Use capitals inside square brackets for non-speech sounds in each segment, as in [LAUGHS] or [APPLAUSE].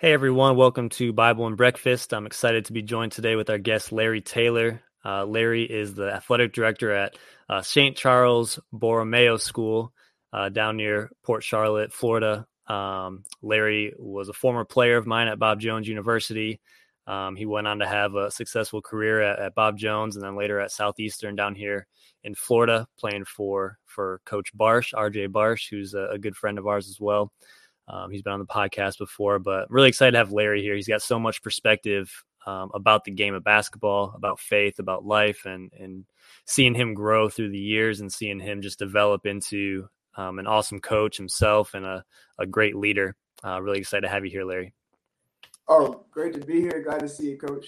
Hey everyone, welcome to Bible and Breakfast. I'm excited to be joined today with our guest Larry Taylor. Uh, Larry is the athletic director at uh, St. Charles Borromeo School uh, down near Port Charlotte, Florida. Um, Larry was a former player of mine at Bob Jones University. Um, he went on to have a successful career at, at, Bob Jones and then later at Southeastern down here in Florida, playing for for Coach Barsh, RJ Barsh, who's a, a good friend of ours as well. Um, he's been on the podcast before, but really excited to have Larry here. He's got so much perspective um, about the game of basketball, about faith, about life, and and seeing him grow through the years and seeing him just develop into um, an awesome coach himself and a, a great leader. Uh, really excited to have you here, Larry. Oh, great to be here. Glad to see you, Coach.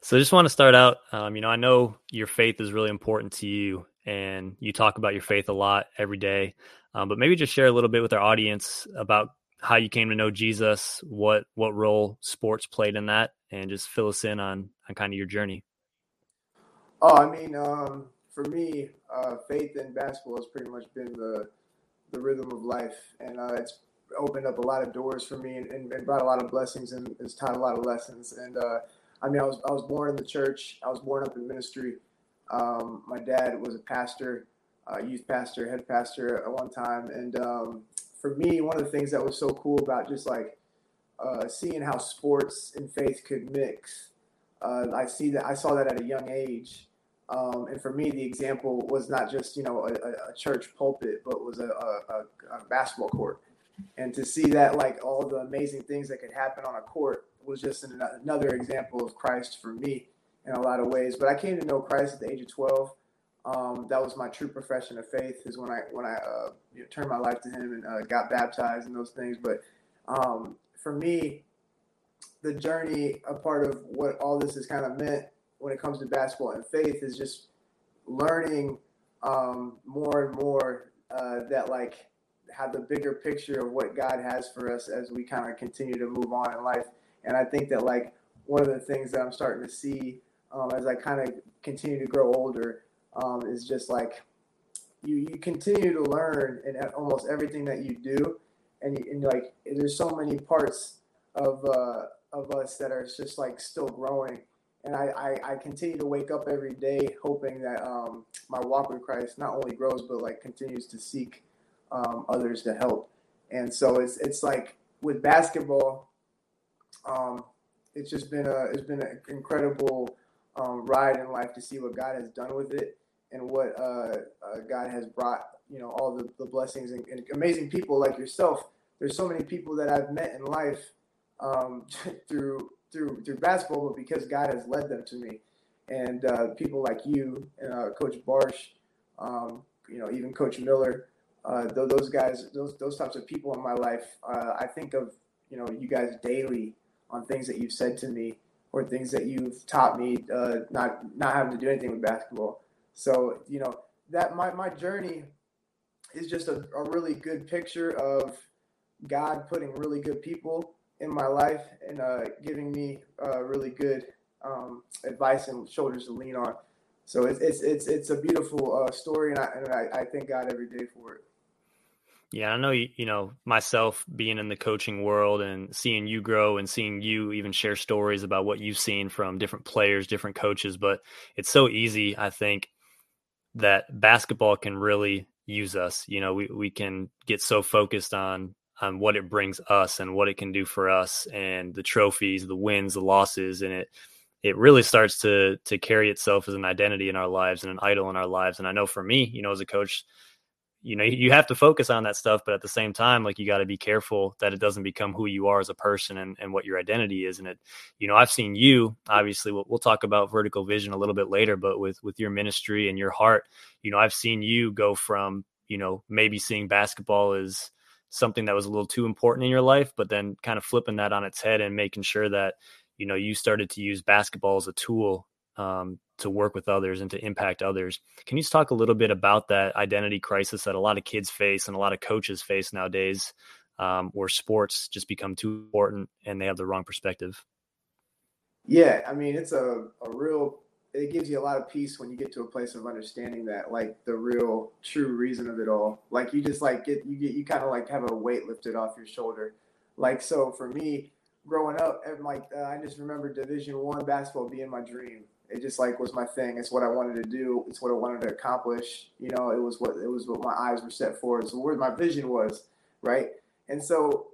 So, I just want to start out. Um, you know, I know your faith is really important to you, and you talk about your faith a lot every day. Um, but maybe just share a little bit with our audience about how you came to know Jesus, what what role sports played in that, and just fill us in on on kind of your journey. Oh, I mean, um, for me, uh, faith in basketball has pretty much been the the rhythm of life, and uh, it's opened up a lot of doors for me and, and, and, brought a lot of blessings and has taught a lot of lessons. And uh, I mean, I was I was born in the church. I was born up in ministry. Um, my dad was a pastor, uh, youth pastor, head pastor at one time. And um, for me, one of the things that was so cool about just like uh, seeing how sports and faith could mix, uh, I see that I saw that at a young age. Um, and for me, the example was not just you know a, a church pulpit, but was a, a, a, basketball court. And to see that, like all the amazing things that could happen on a court, was just an, another example of Christ for me in a lot of ways. But I came to know Christ at the age of 12. Um, that was my true profession of faith. Is when I when I uh, you know, turned my life to Him and uh, got baptized and those things. But um, for me, the journey, a part of what all this has kind of meant when it comes to basketball and faith, is just learning um, more and more uh, that like have the bigger picture of what God has for us as we kind of continue to move on in life. And I think that like one of the things that I'm starting to see um, as I kind of continue to grow older um, is just like you you continue to learn in almost everything that you do, and, you, and like there's so many parts of uh, of us that are just like still growing. And I, I, I continue to wake up every day hoping that um, my walk with Christ not only grows but like continues to seek um, others to help. And so it's it's like with basketball, um, it's just been a it's been an incredible um, ride in life to see what God has done with it and what uh, uh, God has brought. You know all the, the blessings and, and, amazing people like yourself. There's so many people that I've met in life um, [LAUGHS] through through through basketball, but because God has led them to me, and uh, people like you uh, Coach Barsh, um, you know even Coach Miller. Uh, those guys, those those types of people in my life, uh, I think of you know you guys daily on things that you've said to me or things that you've taught me, not not having to do anything with basketball. So you know that my my journey is just a, a really good picture of God putting really good people in my life and uh, giving me uh, really good um, advice and shoulders to lean on. So it's it's it's, it's a beautiful uh, story, and I, and I, I thank God every day for it. Yeah, I know you, you know myself being in the coaching world and seeing you grow and seeing you even share stories about what you've seen from different players, different coaches, but it's so easy, I think, that basketball can really use us. You know, we we can get so focused on on what it brings us and what it can do for us and the trophies, the wins, the losses and it it really starts to to carry itself as an identity in our lives and an idol in our lives. And I know for me, you know, as a coach, you know you have to focus on that stuff but at the same time like you got to be careful that it doesn't become who you are as a person and, and what your identity is. And it you know i've seen you obviously we'll, we'll talk about vertical vision a little bit later but with with your ministry and your heart you know i've seen you go from you know maybe seeing basketball as something that was a little too important in your life but then kind of flipping that on its head and making sure that you know you started to use basketball as a tool um, to work with others and to impact others. Can you just talk a little bit about that identity crisis that a lot of kids face and a lot of coaches face nowadays, um, where sports just become too important and they have the wrong perspective? Yeah, I mean, it's a, a real, it gives you a lot of peace when you get to a place of understanding that, like the real true reason of it all. Like you just like get, you get, you kind of like have a weight lifted off your shoulder Like so for me, growing up, and like uh, I just remember Division One basketball being my dream. It just like was my thing. It's what I wanted to do. It's what I wanted to accomplish. You know, it was what it was what my eyes were set for. It's where my vision was, right? And so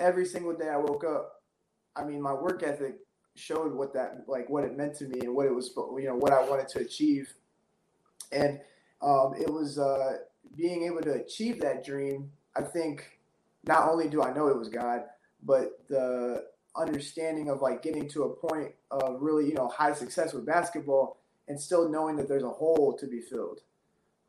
every single day I woke up, I mean, my work ethic showed what that like what it meant to me and what it was you know what I wanted to achieve, and um, it was uh, being able to achieve that dream. I think not only do I know it was God, but the understanding of like getting to a point of really you know high success with basketball and still knowing that there's a hole to be filled.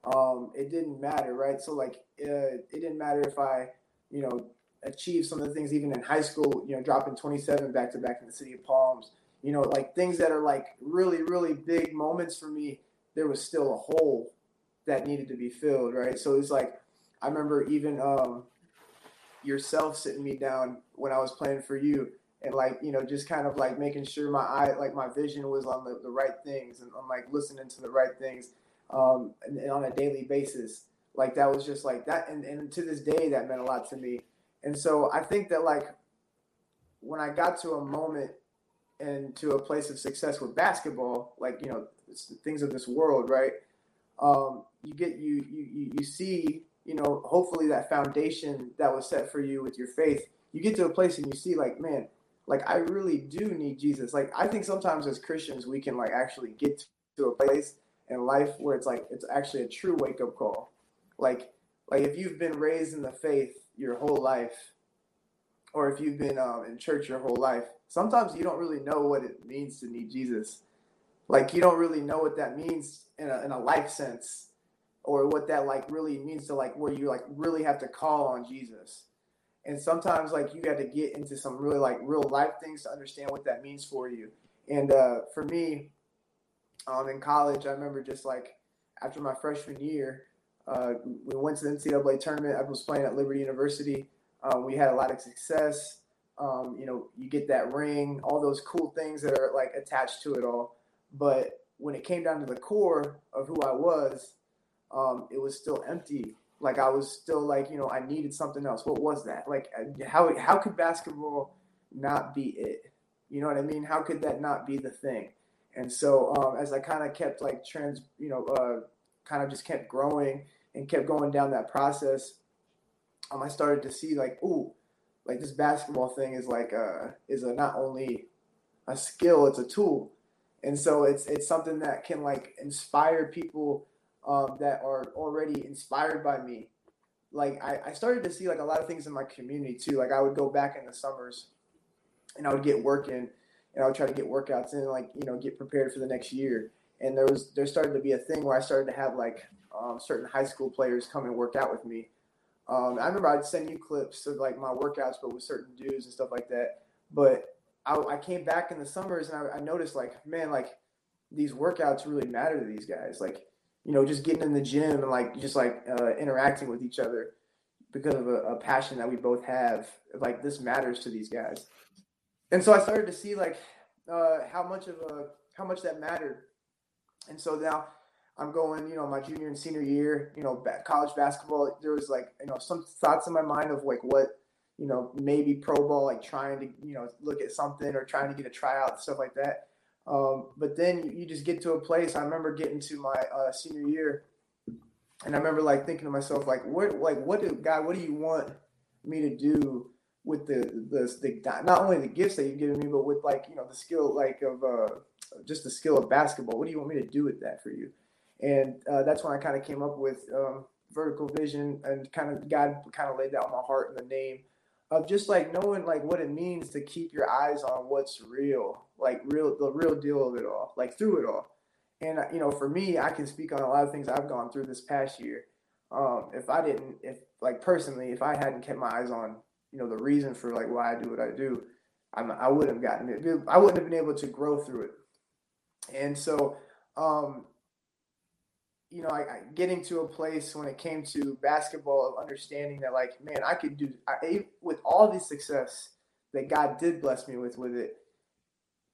Um, it didn't matter, right? So like uh, it didn't matter if I you know achieved some of the things even in high school, you know, dropping 27 back to back in the city of Palms, you know, like things that are like really, really big moments for me, there was still a hole that needed to be filled, right? So it's like, I remember even um, yourself sitting me down when I was playing for you and like, you know, just kind of like making sure my eye, like my vision was on the, the right things and I'm like listening to the right things um, and, and on a daily basis. Like that was just like that. And, and to this day, that meant a lot to me and so I think that like when I got to a moment and to a place of success with basketball, like you know things of this world, right? Um, you get you you you see you know hopefully that foundation that was set for you with your faith. You get to a place and you see like man, like I really do need Jesus. Like I think sometimes as Christians we can like actually get to a place in life where it's like it's actually a true wake up call. Like like if you've been raised in the faith your whole life, or if you've been um, in church your whole life, sometimes you don't really know what it means to need Jesus. Like you don't really know what that means in a, in a life sense, or what that like really means to like where you like really have to call on Jesus. And sometimes like you got to get into some really like real life things to understand what that means for you. And uh, for me, um, in college, I remember just like after my freshman year, uh, we went to the NCAA tournament. I was playing at Liberty University. Uh, we had a lot of success. Um, you know, you get that ring, all those cool things that are like attached to it all. But when it came down to the core of who I was, um, it was still empty. Like I was still like, you know, I needed something else. What was that? Like, uh, how how could basketball not be it? You know what I mean? How could that not be the thing? And so um, as I kind of kept like trans, you know, uh, kind of just kept growing and kept going down that process, um, I started to see like, ooh, like this basketball thing is like a uh, is a not only a skill, it's a tool, and so it's it's something that can like inspire people um, that are already inspired by me. Like I, I started to see like a lot of things in my community too. Like I would go back in the summers, and I would get working, and I would try to get workouts in, like you know, get prepared for the next year and there was there started to be a thing where I started to have like um, certain high school players come and work out with me. Um, I remember I'd send you clips of like my workouts, but with certain dudes and stuff like that. But I, I came back in the summers and I, I, noticed like, man, like these workouts really matter to these guys. Like, you know, just getting in the gym and like just like uh, interacting with each other because of a, a passion that we both have. Like this matters to these guys. And so I started to see like uh, how much of a how much that mattered and so now I'm going, you know, my junior and senior year, you know, college basketball. There was like, you know, some thoughts in my mind of like what, you know, maybe pro ball, like trying to, you know, look at something or trying to get a tryout, and stuff like that. Um, but then you just get to a place. I remember getting to my uh, senior year, and I remember like thinking to myself, like, what, like, what do God, what do you want me to do with the the, the not only the gifts that you've given me, but with like you know the skill like of uh, just the skill of basketball. What do you want me to do with that for you? And uh, that's when I kind of came up with um, vertical vision and kind of God kind of laid that on my heart in the name of just like knowing like what it means to keep your eyes on what's real, like real the real deal of it all, like through it all. And you know, for me, I can speak on a lot of things I've gone through this past year. Um, if I didn't, if like personally, if I hadn't kept my eyes on, you know, the reason for like why I do what I do, I'm, I wouldn't have gotten it. I wouldn't have been able to grow through it. And so, um, you know, I, I, getting to a place when it came to basketball of understanding that, like, man, I could do I, with all the success that God did bless me with with it.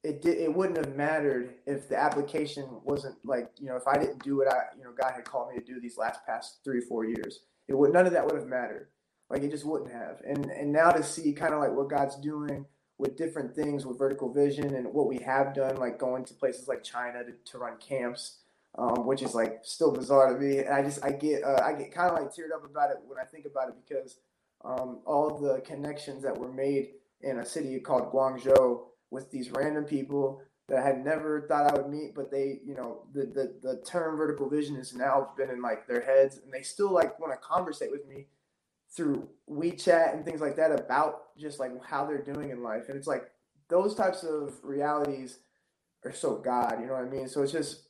It did. It wouldn't have mattered if the application wasn't like you know if I didn't do what I you know God had called me to do these last past three four years. It would none of that would have mattered. Like it just wouldn't have. And and now to see kind of like what God's doing with different things with vertical vision and what we have done, like going to places like China to, to run camps, um, which is like still bizarre to me. And I just I get uh, I get kind of like teared up about it when I think about it because um, all the connections that were made in a city called Guangzhou with these random people that I had never thought I would meet, but they, you know, the, the, the term vertical vision has now been in like their heads and they still like want to conversate with me through WeChat and things like that about just like how they're doing in life. And it's like those types of realities are so God, you know what I mean? So it's just,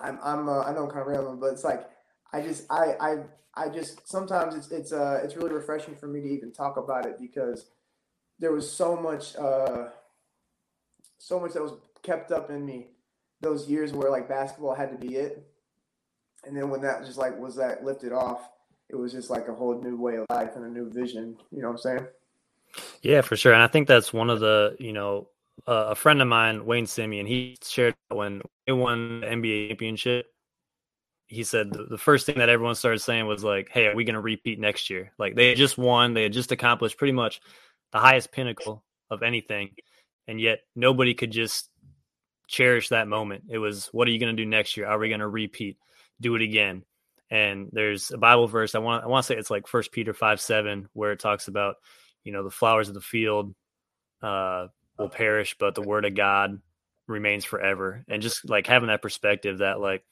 I'm, I'm, uh, I know I'm kind of rambling, but it's like, I just, I, I, I just, sometimes it's, it's, uh, it's really refreshing for me to even talk about it because there was so much, uh, so much that was kept up in me those years where like basketball had to be it. And then when that just like was that lifted off, it was just like a whole new way of life and a new vision. You know what I'm saying? Yeah, for sure. And I think that's one of the, you know, uh, a friend of mine, Wayne Simien, he shared when they won the NBA championship, he said the, the first thing that everyone started saying was like, "Hey, are we going to repeat next year?" Like they had just won, they had just accomplished pretty much the highest pinnacle of anything, and yet nobody could just cherish that moment. It was, what are you going to do next year? Are we going to repeat? Do it again? And there's a Bible verse. I want I want to say it's like First Peter five seven, where it talks about, you know, the flowers of the field uh, will perish, but the word of God remains forever. And just like having that perspective that like,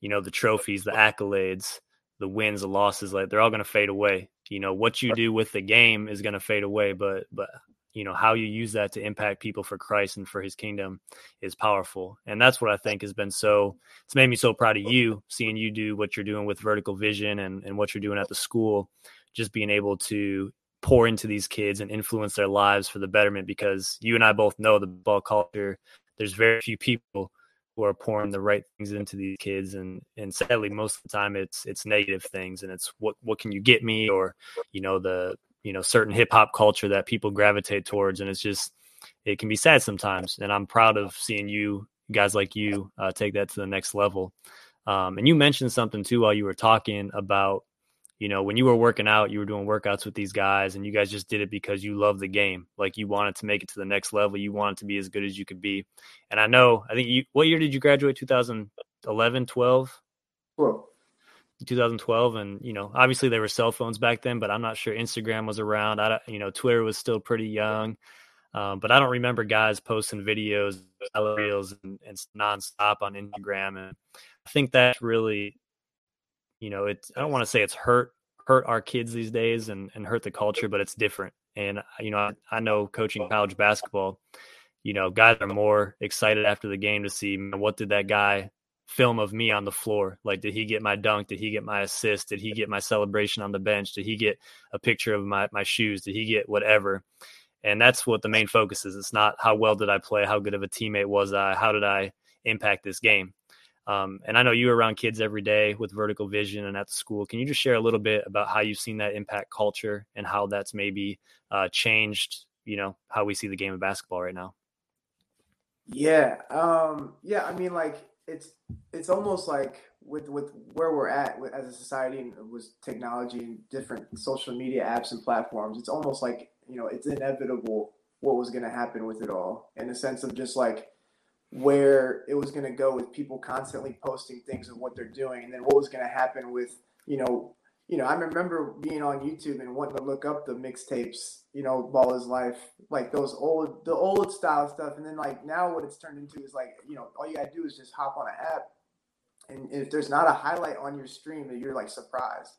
you know, the trophies, the accolades, the wins, the losses, like they're all to fade away. You know, what you do with the game is to fade away, but but you know how you use that to impact people for Christ and for his kingdom is powerful. And that's what I think has been so it's made me so proud of you seeing you do what you're doing with vertical vision and, and what you're doing at the school, just being able to pour into these kids and influence their lives for the betterment because you and I both know the ball culture, there's very few people who are pouring the right things into these kids and and sadly most of the time it's it's negative things and it's what what can you get me or you know the you know certain hip hop culture that people gravitate towards, and it's just it can be sad sometimes. And I'm proud of seeing you guys like you uh, take that to the next level. Um, and you mentioned something too while you were talking about you know when you were working out you were doing workouts with these guys and you guys just did it because you love the game. Like you wanted to make it to the next level. You wanted to be as good as you could be. And i know i think you what year did you graduate? 2011 12 well 2012 and you know obviously there were cell phones back then but i'm not sure instagram was around. I you know twitter was still pretty young. Um, but i don't remember guys posting videos reels and, and nonstop on instagram. And i think that really you know it's i don't want to say it's hurt hurt our kids these days and, and hurt the culture but it's different and uh, you know I, I know coaching college basketball you know guys are more excited after the game to see what did that guy film of me on the floor. Like, did he get my dunk? Did he get my assist? Did he get my celebration on the bench? Did he get a picture of my, my shoes? Did he get whatever? And that's what the main focus is. It's not how well did I play? How good of a teammate was I? How did I impact this game? Um, and I know you're around kids every day with vertical vision and at the school. Can you just share a little bit about how you've seen that impact culture and how that's maybe uh, changed, you know, how we see the game of basketball right now? Yeah. Um, yeah. I mean, like, it's it's almost like with with where we're at as a society and with technology and different social media apps and platforms it's almost like you know it's inevitable what was going to happen with it all in the sense of just like where it was going to go with people constantly posting things of what they're doing and then what was going to happen with you know you know, I remember being on YouTube and wanting to look up the mixtapes, you know, Ball is Life, like those old, the old style stuff. And then like now what it's turned into is like, you know, all you gotta do is just hop on an app. And if there's not a highlight on your stream that you're like surprised,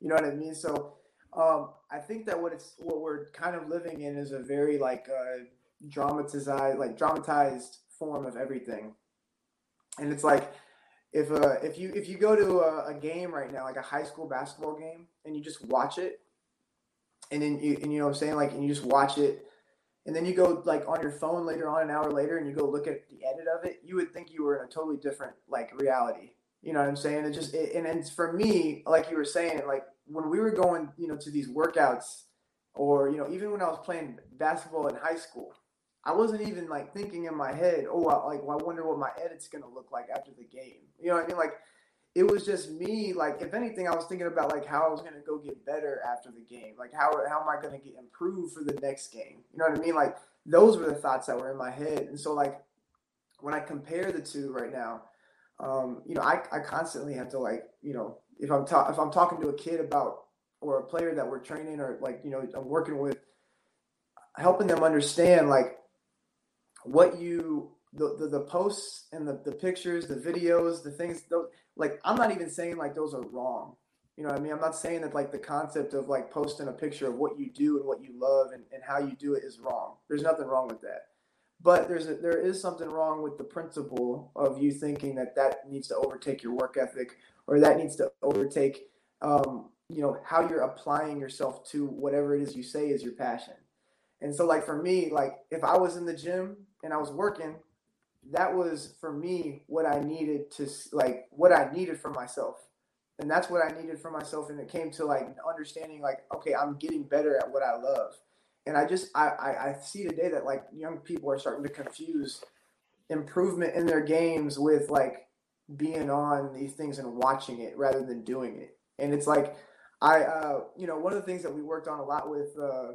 you know what I mean? So um, I think that what it's, what we're kind of living in is a very like uh, dramatized, like dramatized form of everything. And it's like, if uh if you if you go to a, a, game right now like a high school basketball game and you just watch it and then you and you know what I'm saying? Like and you just watch it and then you go like on your phone later on an hour later and you go look at the edit of it you would think you were in a totally different like reality. You know what I'm saying? It just it, and and for me like you were saying like when we were going you know to these workouts or you know even when I was playing basketball in high school I wasn't even like thinking in my head, oh, I, like well, I wonder what my edit's gonna look like after the game. You know what I mean? Like it was just me. Like, if anything, I was thinking about like how I was gonna go get better after the game. Like, how how am I gonna get improved for the next game? You know what I mean? Like, those were the thoughts that were in my head. And so, like, when I compare the two right now, um, you know, I, I constantly have to like, you know, if I'm ta- if I'm talking to a kid about or a player that we're training or like, you know, I'm working with, helping them understand like what you the, the, the posts and the, the pictures, the videos, the things, those, like, I'm not even saying like those are wrong. You know I mean? I'm not saying that like the concept of like posting a picture of what you do and what you love and, and how you do it is wrong. There's nothing wrong with that. But there's a, there is something wrong with the principle of you thinking that that needs to overtake your work ethic or that needs to overtake, um, you know, how you're applying yourself to whatever it is you say is your passion. And so, like for me, like if I was in the gym and I was working, that was for me what I needed to like what I needed for myself. And that's what I needed for myself. And it came to like understanding like, okay, I'm getting better at what I love. And I just I, I, I see today that like young people are starting to confuse improvement in their games with like being on these things and watching it rather than doing it. And it's like I uh you know, one of the things that we worked on a lot with uh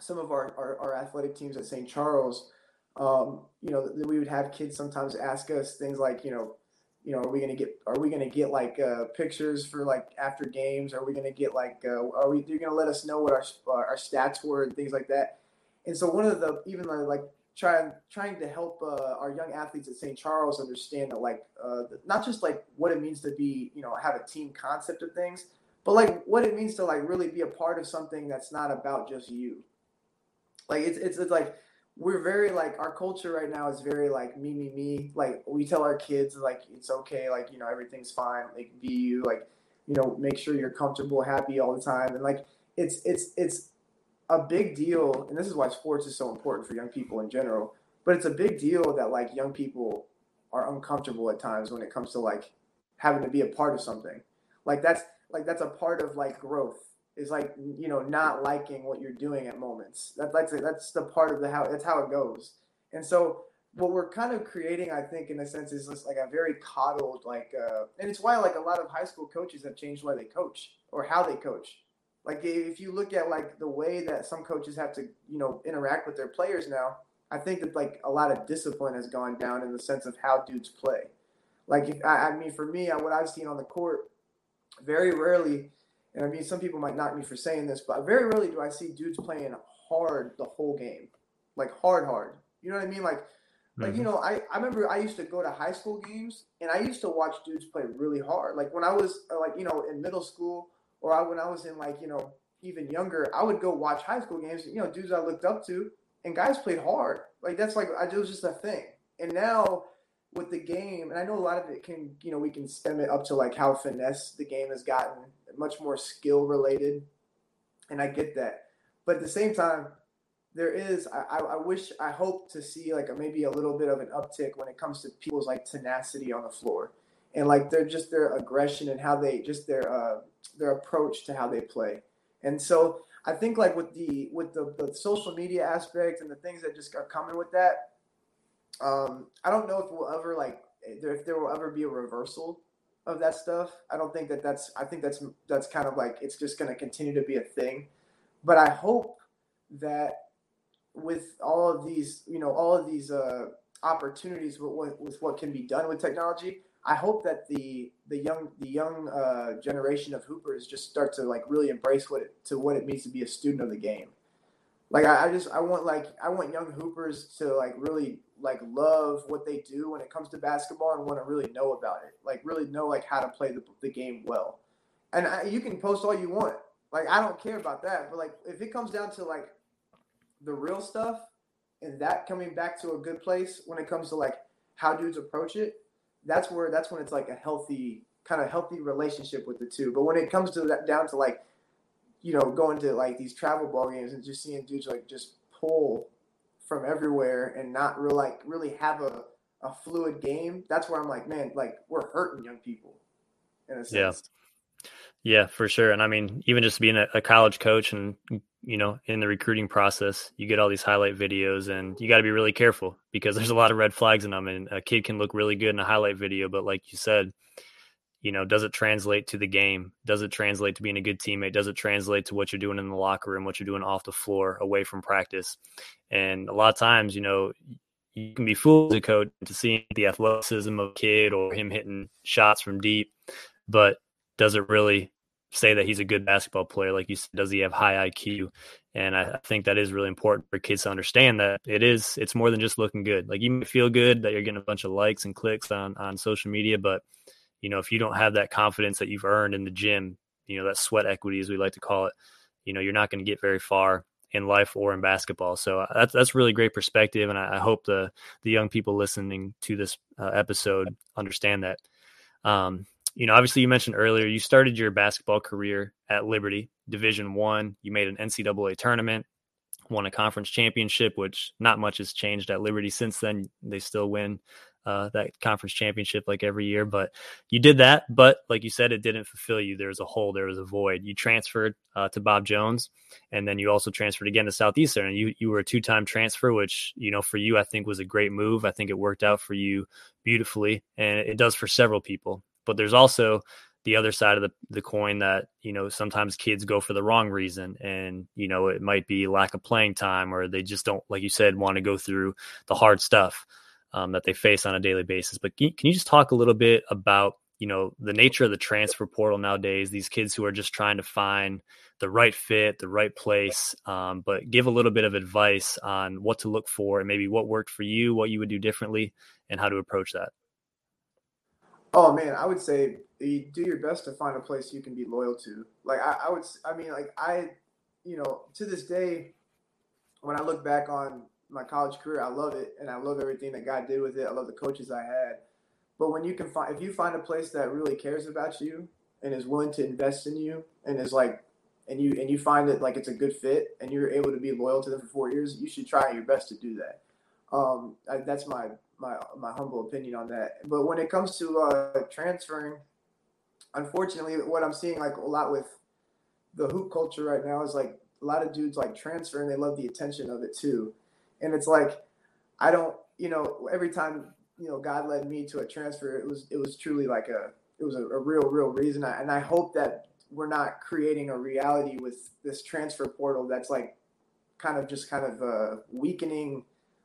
some of our, our, our athletic teams at St. Charles um, you know, we would have kids sometimes ask us things like, you know, you know, are we gonna get, are we gonna get like uh, pictures for like after games? Are we gonna get like, uh, are we? You're gonna let us know what our our stats were and things like that. And so one of the even like trying trying to help uh, our young athletes at St. Charles understand that like uh, not just like what it means to be you know have a team concept of things, but like what it means to like really be a part of something that's not about just you. Like it's it's, it's like we're very like our culture right now is very like me me me. Like we tell our kids like it's okay like you know everything's fine like be you like you know make sure you're comfortable happy all the time. And like it's it's it's a big deal and this is why sports is so important for young people in general but it's a big deal that like young people are uncomfortable at times when it comes to like having to be a part of something. Like that's like that's a part of like growth is like you know not liking what you're doing at moments. That, that's that's the part of the how that's how it goes. And so what we're kind of creating, I think, in a sense, is just like a very coddled like, uh, and it's why like a lot of high school coaches have changed why they coach or how they coach. Like if you look at like the way that some coaches have to you know interact with their players now, I think that like a lot of discipline has gone down in the sense of how dudes play. Like if, I, I mean, for me, what I've seen on the court, very rarely and I mean, some people might knock me for saying this, but very rarely do I see dudes playing hard the whole game, like hard, hard. You know what I mean? Like, mm-hmm. like you mm-hmm. know, I, I remember I used to go to high school games and I used to watch dudes play really hard. Like when I was uh, like you know in middle school or I, when I was in like you know even younger, I would go watch high school games. You know, dudes I looked up to and guys played hard. Like that's like I, it was just a thing. And now with the game, and I know a lot of it can, you know, we can stem it up to like how finesse the game has gotten, much more skill related, and I get that. But at the same time, there is, I, I wish, I hope to see like a, maybe a little bit of an uptick when it comes to people's like tenacity on the floor, and like they're just their aggression and how they just their uh, their approach to how they play, and so. I think like with the with the, the social media aspect and the things that just are coming with that, um, I don't know if we'll ever like if there will ever be a reversal of that stuff. I don't think that that's. I think that's that's kind of like it's just going to continue to be a thing. But I hope that with all of these, you know, all of these uh, opportunities with, with what can be done with technology, I hope that the the young the young uh, generation of hoopers just start to like really embrace what it to what it means to be a student of the game. Like I, I just I want like I want young hoopers to like really like love what they do when it comes to basketball and want to really know about it. Like really know like how to play the, the game well. And I, you can post all you want. Like I don't care about that. But like if it comes down to like the real stuff and that coming back to a good place when it comes to like how dudes approach it, that's where that's when it's like a healthy kind of healthy relationship with the two. But when it comes to that down to like you know going to like these travel ball games and just seeing dudes like just pull from everywhere and not really like really have a, a fluid game, that's where I'm like, man, like we're hurting young people in a sense. Yeah. Yeah, for sure. And I mean, even just being a, a, college coach and, you know, in the recruiting process, you get all these highlight videos and you got to be really careful because there's a lot of red flags in them. And a kid can look really good in a highlight video, but like you said, you know, does it translate to the game? Does it translate to being a good teammate? Does it translate to what you're doing in the locker room, what you're doing off the floor, away from practice? And a lot of times, you know, you can be fooled as a coach to see the athleticism of a kid or him hitting shots from deep, but does it really say that he's a good basketball player? Like you said, does he have high IQ? And I think that is really important for kids to understand that it is, it's more than just looking good. Like you may feel good that you're getting a bunch of likes and clicks on, on social media, but you know, if you don't have that confidence that you've earned in the gym, you know, that sweat equity, as we like to call it, you know, you're not going to get very far in life or in basketball. So uh, that's that's really great perspective, and I, I hope the the young people listening to this uh, episode understand that. Um, you know, obviously, you mentioned earlier you started your basketball career at Liberty Division One. You made an NCAA tournament, won a conference championship, which not much has changed at Liberty since then. They still win uh, that conference championship like every year. But you did that, but like you said, it didn't fulfill you. There was a hole, there was a void. You transferred uh, to Bob Jones, and then you also transferred again to Southeastern. And you you were a two time transfer, which you know for you I think was a great move. I think it worked out for you beautifully, and it does for several people. But there's also the other side of the, the coin that you know sometimes kids go for the wrong reason and you know it might be lack of playing time or they just don't like you said want to go through the hard stuff um, that they face on a daily basis. But can you, just talk a little bit about you know the nature of the transfer portal nowadays? These kids who are just trying to find the right fit, the right place, um, but give a little bit of advice on what to look for and maybe what worked for you, what you would do differently, and how to approach that. Oh man, I would say you do your best to find a place you can be loyal to. Like I, I would, I mean, like I, you know, to this day, when I look back on my college career. I love it, and I love everything that God did with it. I love the coaches I had. But when you can find, if you find a place that really cares about you and is willing to invest in you, and is like, and you and you find that like it's a good fit, and you're able to be loyal to them for four years, you should try your best to do that. Um, I, that's my my my humble opinion on that. But when it comes to uh, transferring, unfortunately, what I'm seeing like a lot with the hoop culture right now is like a lot of dudes like transfer and they love the attention of it too and it's like I don't, you know, every time you know God led me to a transfer, it was it was truly like a it was a, a real real reason, I, and I hope that we're not creating a reality with this transfer portal that's like kind of just kind of uh, weakening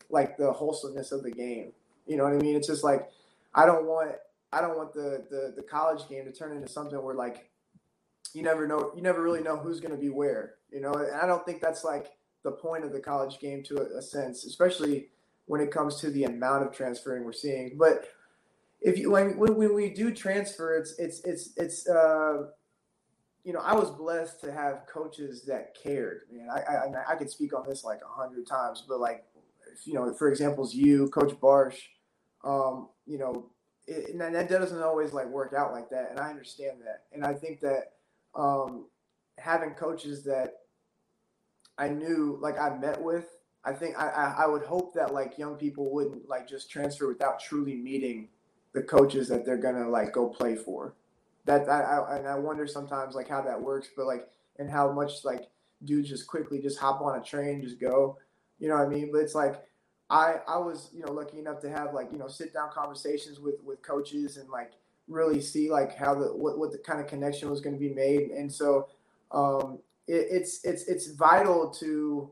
like the wholesomeness of the game. You know what I mean? It's just like I don't want I don't want the the, the college game to turn into something where like you never know you never really know who's going to be where. You know, and I don't think that's like the point of the college game to a, a sense, especially when it comes to the amount of transferring we're seeing. But if you when, when we do transfer, it's it's it's it's uh, you know I was blessed to have coaches that cared. Man, I I, I could speak on this like a hundred times, but like you know, for example, you, Coach Barsh, um, you know, it, and that doesn't always like work out like that, and I understand that, and I think that um, having coaches that I knew like I met with. I think I, I, I would hope that like young people wouldn't like just transfer without truly meeting the coaches that they're gonna like go play for. That I, I and I wonder sometimes like how that works, but like and how much like dudes just quickly just hop on a train, just go. You know what I mean? But it's like I I was you know lucky enough to have like you know sit down conversations with with coaches and like really see like how the what, what the kind of connection was going to be made and so um it, it's it's it's vital to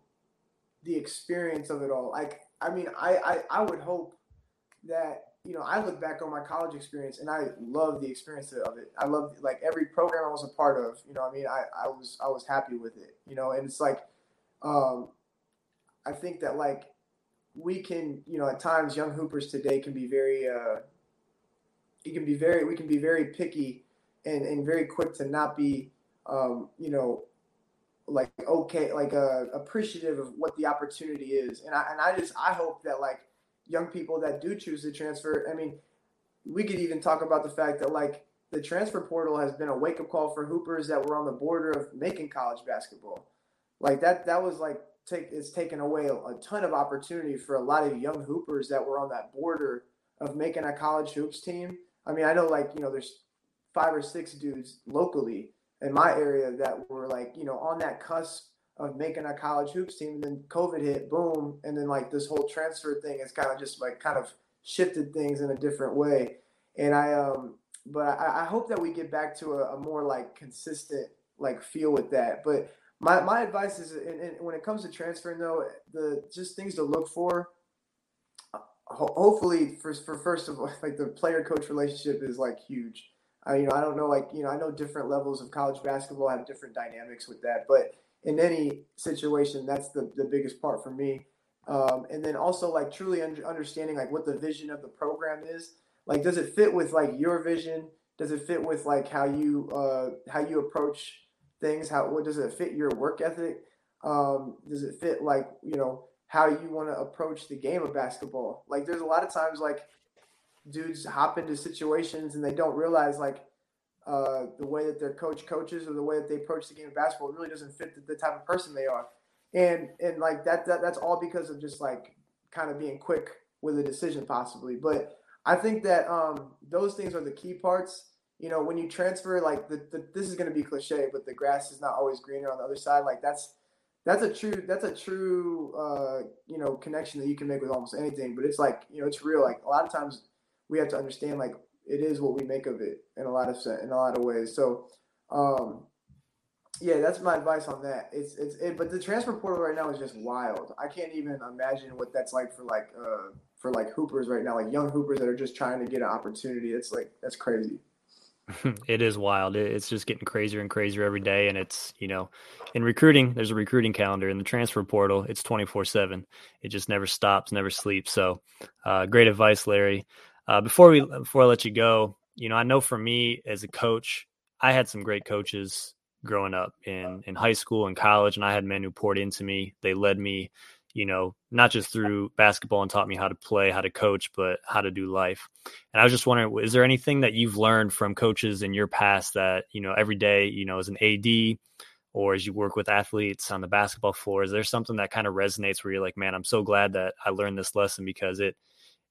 the experience of it all. Like, I mean, I, I I would hope that you know I look back on my college experience and I love the experience of it. I love like every program I was a part of. You know, I mean, I I was I was happy with it. You know, and it's like, um, I think that like we can you know at times young hoopers today can be very uh, it can be very we can be very picky and and very quick to not be um, you know like okay, like uh, appreciative of what the opportunity is. And I and I just I hope that like young people that do choose to transfer. I mean, we could even talk about the fact that like the transfer portal has been a wake up call for hoopers that were on the border of making college basketball. Like that that was like take it's taken away a, a ton of opportunity for a lot of young hoopers that were on that border of making a college hoops team. I mean, I know like, you know, there's five or six dudes locally in my area that were like, you know, on that cusp of making a college hoops team. And then COVID hit, boom. And then like this whole transfer thing has kind of just like kind of shifted things in a different way. And I, um, but I, I, hope that we get back to a, a, more like consistent like feel with that. But my, my advice is, and, and when it comes to transferring though, the just things to look for. Ho- hopefully, for, for first of all, [LAUGHS] like the player coach relationship is like huge. I, you know, I don't know, like you know, I know different levels of college basketball have different dynamics with that, but in any situation, that's the the biggest part for me. Um, and then also like truly under, understanding like what the vision of the program is. Like does it fit with like your vision? Does it fit with like how you uh how you approach things? How what does it fit your work ethic? Um does it fit like you know how you want to approach the game of basketball? Like there's a lot of times like dudes hop into situations and they don't realize like uh, the way that their coach coaches or the way that they approach the game of basketball really doesn't fit the, the type of person they are and and like that, that that's all because of just like kind of being quick with a decision possibly but I think that um, those things are the key parts. You know, when you transfer, like the, the this is going to be cliche, but the grass is not always greener on the other side. Like that's that's a true that's a true uh, you know connection that you can make with almost anything. But it's like you know it's real. Like a lot of times we have to understand like it is what we make of it in a lot of in a lot of ways. So um, yeah, that's my advice on that. It's it's it, but the transfer portal right now is just wild. I can't even imagine what that's like for like uh for like hoopers right now, like young hoopers that are just trying to get an opportunity. It's like that's crazy. [LAUGHS] it is wild. It's just getting crazier and crazier every day. And it's, you know, in recruiting, there's a recruiting calendar. In the transfer portal, it's 24 7. It just never stops, never sleeps. So, uh, great advice, Larry. Uh, before we before I let you go, you know, I know for me as a coach, I had some great coaches growing up in in high school and college, and I had men who poured into me. They led me, you know, not just through basketball and taught me how to play, how to coach, but how to do life. And I was just wondering, is there anything that you've learned from coaches in your past that you know every day, you know, as an AD or as you work with athletes on the basketball floor, is there something that kind of resonates where you're like, man, I'm so glad that I learned this lesson because it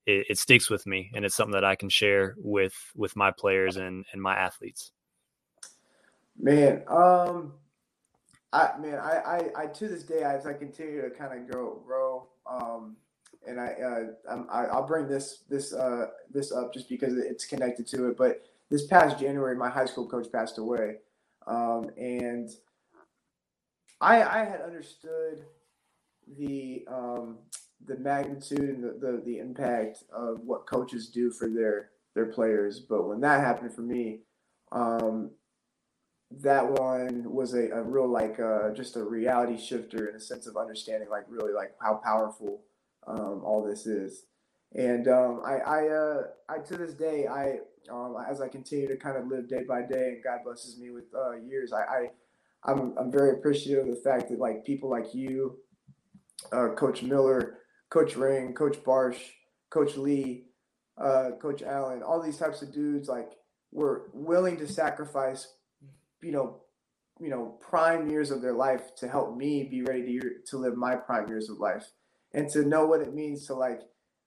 it, it sticks with me and it's something that I can share with with my players and and my athletes. Man, um, I man, I, I, I to this day, as I continue to kind of grow, grow, um, and I, uh, I, I'll bring this, this, uh, this up just because it's connected to it. But this past January, my high school coach passed away, um, and I, I had understood the, um, the magnitude and the, the, the impact of what coaches do for their, their players. But when that happened for me, um, that one was a, a real like uh, just a reality shifter in a sense of understanding like really like how powerful um, all this is and um, I I, uh, I to this day I um, as I continue to kind of live day by day and God blesses me with uh, years I, I I'm, I'm very appreciative of the fact that like people like you uh, Coach Miller Coach Ring Coach Barsh Coach Lee uh, Coach Allen all these types of dudes like were willing to sacrifice you know, you know, prime years of their life to help me be ready to to live my prime years of life, and to know what it means to like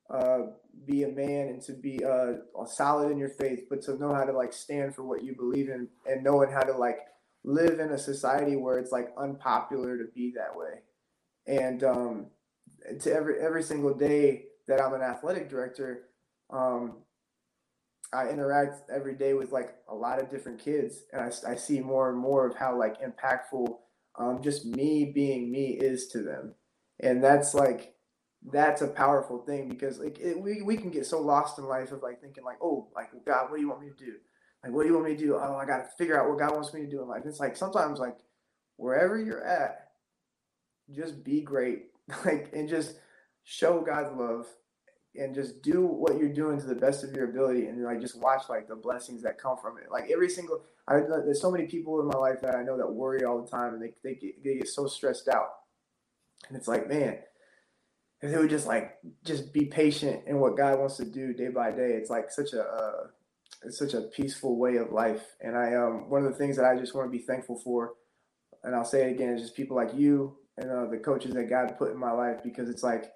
uh, be a man and to be uh, solid in your faith, but to know how to like stand for what you believe in, and knowing how to like live in a society where it's like unpopular to be that way, and um, to every every single day that I'm an athletic director, um, I interact every day with like a lot of different kids, and I, I see more and more of how like impactful um, just me being me is to them, and that's like that's a powerful thing because like it, we we can get so lost in life of like thinking like oh like God what do you want me to do? Like what do you want me to do? Oh I got to figure out what God wants me to do in life. It's like sometimes like wherever you're at, just be great [LAUGHS] like and just show God's love and just do what you're doing to the best of your ability and like just watch like the blessings that come from it. Like every single I, there's so many people in my life that i know that worry all the time and they, they, get, they get so stressed out. And it's like man if they would just like just be patient in what god wants to do day by day it's like such a uh, it's such a peaceful way of life. And i um one of the things that i just want to be thankful for and i'll say it again is just people like you and uh, the coaches that god put in my life because it's like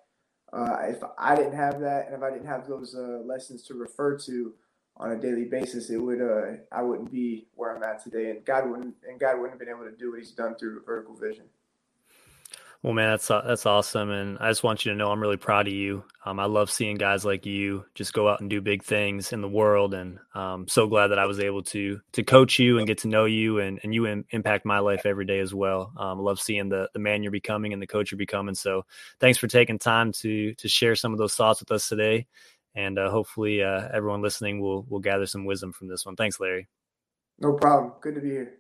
uh, if I didn't have that, and if I didn't have those uh, lessons to refer to on a daily basis, it would uh, I wouldn't be where I'm at today, and God wouldn't and God wouldn't have been able to do what He's done through vertical vision. Well, man, that's that's awesome, and I just want you to know I'm really proud of you. Um, I love seeing guys like you just go out and do big things in the world, and um, so glad that I was able to to coach you and get to know you, and and you in, impact my life every day as well. Um, love seeing the the man you're becoming and the coach you're becoming. So, thanks for taking time to to share some of those thoughts with us today, and uh, hopefully uh, everyone listening will will gather some wisdom from this one. Thanks, Larry. No problem. Good to be here.